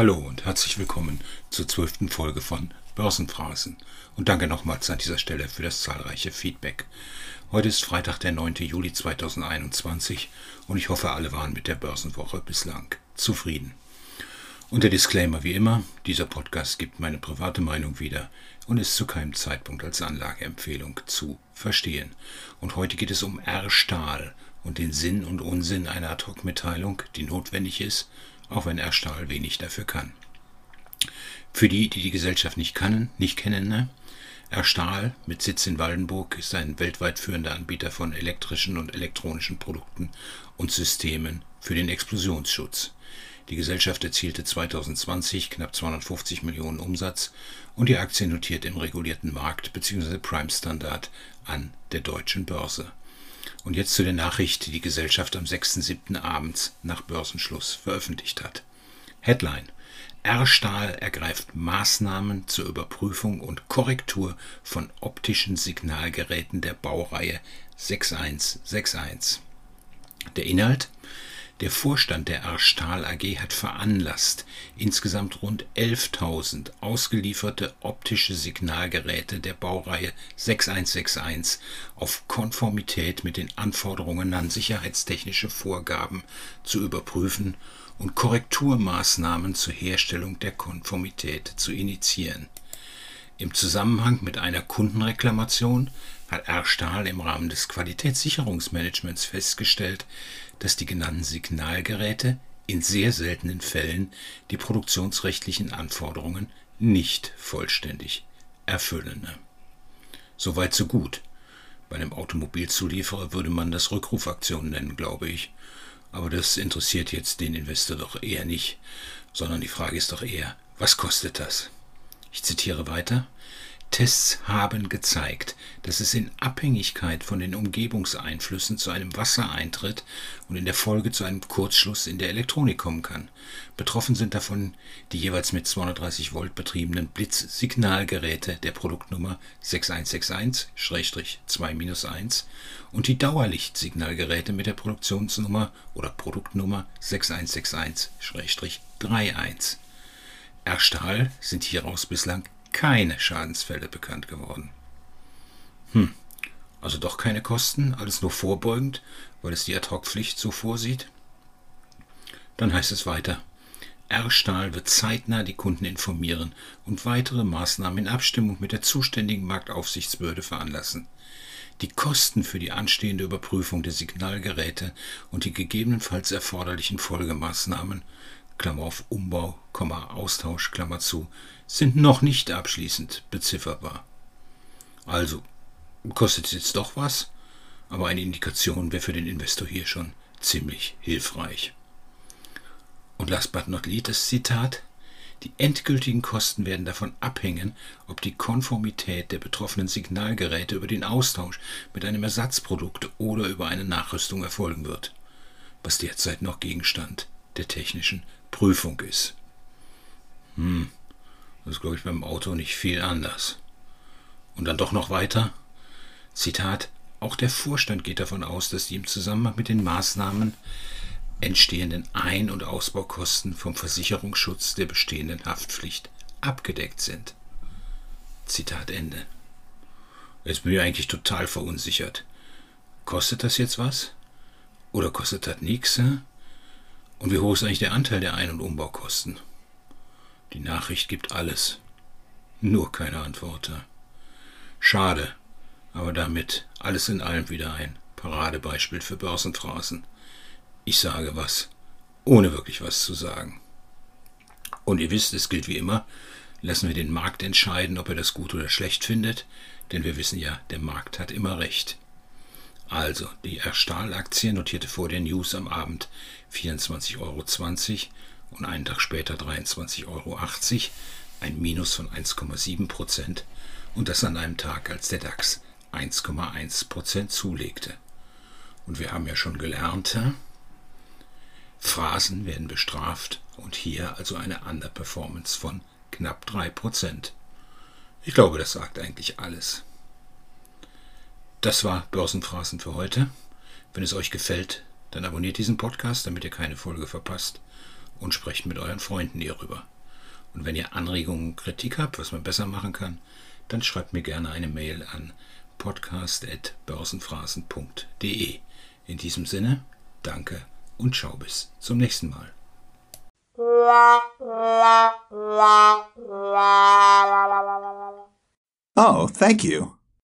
Hallo und herzlich willkommen zur zwölften Folge von Börsenphrasen. Und danke nochmals an dieser Stelle für das zahlreiche Feedback. Heute ist Freitag, der 9. Juli 2021 und ich hoffe, alle waren mit der Börsenwoche bislang zufrieden. Und der Disclaimer wie immer, dieser Podcast gibt meine private Meinung wieder und ist zu keinem Zeitpunkt als Anlageempfehlung zu verstehen. Und heute geht es um R-Stahl und den Sinn und Unsinn einer Ad-Hoc-Mitteilung, die notwendig ist, auch wenn R-Stahl wenig dafür kann. Für die, die die Gesellschaft nicht kennen, nicht kennen, ne? R Stahl mit Sitz in Waldenburg ist ein weltweit führender Anbieter von elektrischen und elektronischen Produkten und Systemen für den Explosionsschutz. Die Gesellschaft erzielte 2020 knapp 250 Millionen Umsatz und die Aktie notiert im regulierten Markt bzw. Prime Standard an der deutschen Börse. Und jetzt zu der Nachricht, die die Gesellschaft am 6.7. abends nach Börsenschluss veröffentlicht hat. Headline R-Stahl ergreift Maßnahmen zur Überprüfung und Korrektur von optischen Signalgeräten der Baureihe 6161. Der Inhalt der Vorstand der R-Stahl AG hat veranlasst, insgesamt rund 11.000 ausgelieferte optische Signalgeräte der Baureihe 6161 auf Konformität mit den Anforderungen an sicherheitstechnische Vorgaben zu überprüfen und Korrekturmaßnahmen zur Herstellung der Konformität zu initiieren. Im Zusammenhang mit einer Kundenreklamation hat R. Stahl im Rahmen des Qualitätssicherungsmanagements festgestellt, dass die genannten Signalgeräte in sehr seltenen Fällen die produktionsrechtlichen Anforderungen nicht vollständig erfüllen. Soweit so gut. Bei einem Automobilzulieferer würde man das Rückrufaktion nennen, glaube ich. Aber das interessiert jetzt den Investor doch eher nicht, sondern die Frage ist doch eher, was kostet das? Ich zitiere weiter. Tests haben gezeigt, dass es in Abhängigkeit von den Umgebungseinflüssen zu einem Wassereintritt und in der Folge zu einem Kurzschluss in der Elektronik kommen kann. Betroffen sind davon die jeweils mit 230 Volt betriebenen Blitzsignalgeräte der Produktnummer 6161-2-1 und die Dauerlichtsignalgeräte mit der Produktionsnummer oder Produktnummer 6161-31. R sind hieraus bislang keine Schadensfälle bekannt geworden. Hm, also doch keine Kosten, alles nur vorbeugend, weil es die Ad-Hoc-Pflicht so vorsieht? Dann heißt es weiter. R-Stahl wird zeitnah die Kunden informieren und weitere Maßnahmen in Abstimmung mit der zuständigen Marktaufsichtsbehörde veranlassen. Die Kosten für die anstehende Überprüfung der Signalgeräte und die gegebenenfalls erforderlichen Folgemaßnahmen Klammer auf Umbau, Austausch, Klammer zu, sind noch nicht abschließend bezifferbar. Also, kostet es jetzt doch was, aber eine Indikation wäre für den Investor hier schon ziemlich hilfreich. Und last but not least das Zitat. Die endgültigen Kosten werden davon abhängen, ob die Konformität der betroffenen Signalgeräte über den Austausch mit einem Ersatzprodukt oder über eine Nachrüstung erfolgen wird, was derzeit noch Gegenstand der technischen Prüfung ist. Hm, das ist, glaube ich, beim Auto nicht viel anders. Und dann doch noch weiter. Zitat, auch der Vorstand geht davon aus, dass die im Zusammenhang mit den Maßnahmen entstehenden Ein- und Ausbaukosten vom Versicherungsschutz der bestehenden Haftpflicht abgedeckt sind. Zitat Ende. Jetzt bin ich eigentlich total verunsichert. Kostet das jetzt was? Oder kostet das nichts? Und wie hoch ist eigentlich der Anteil der Ein- und Umbaukosten? Die Nachricht gibt alles. Nur keine Antwort. Schade, aber damit alles in allem wieder ein Paradebeispiel für Börsenphrasen. Ich sage was, ohne wirklich was zu sagen. Und ihr wisst, es gilt wie immer, lassen wir den Markt entscheiden, ob er das gut oder schlecht findet, denn wir wissen ja, der Markt hat immer recht. Also, die R-Stahl-Aktie notierte vor der News am Abend 24,20 Euro und einen Tag später 23,80 Euro, ein Minus von 1,7 Prozent und das an einem Tag, als der DAX 1,1 Prozent zulegte. Und wir haben ja schon gelernt, Phrasen werden bestraft und hier also eine Underperformance von knapp 3 Prozent. Ich glaube, das sagt eigentlich alles. Das war Börsenphrasen für heute. Wenn es euch gefällt, dann abonniert diesen Podcast, damit ihr keine Folge verpasst. und sprecht mit euren Freunden hierüber. Und wenn ihr Anregungen und Kritik habt, was man besser machen kann, dann schreibt mir gerne eine Mail an podcast.börsenphrasen.de. In diesem Sinne, danke und ciao bis zum nächsten Mal. Oh, thank you.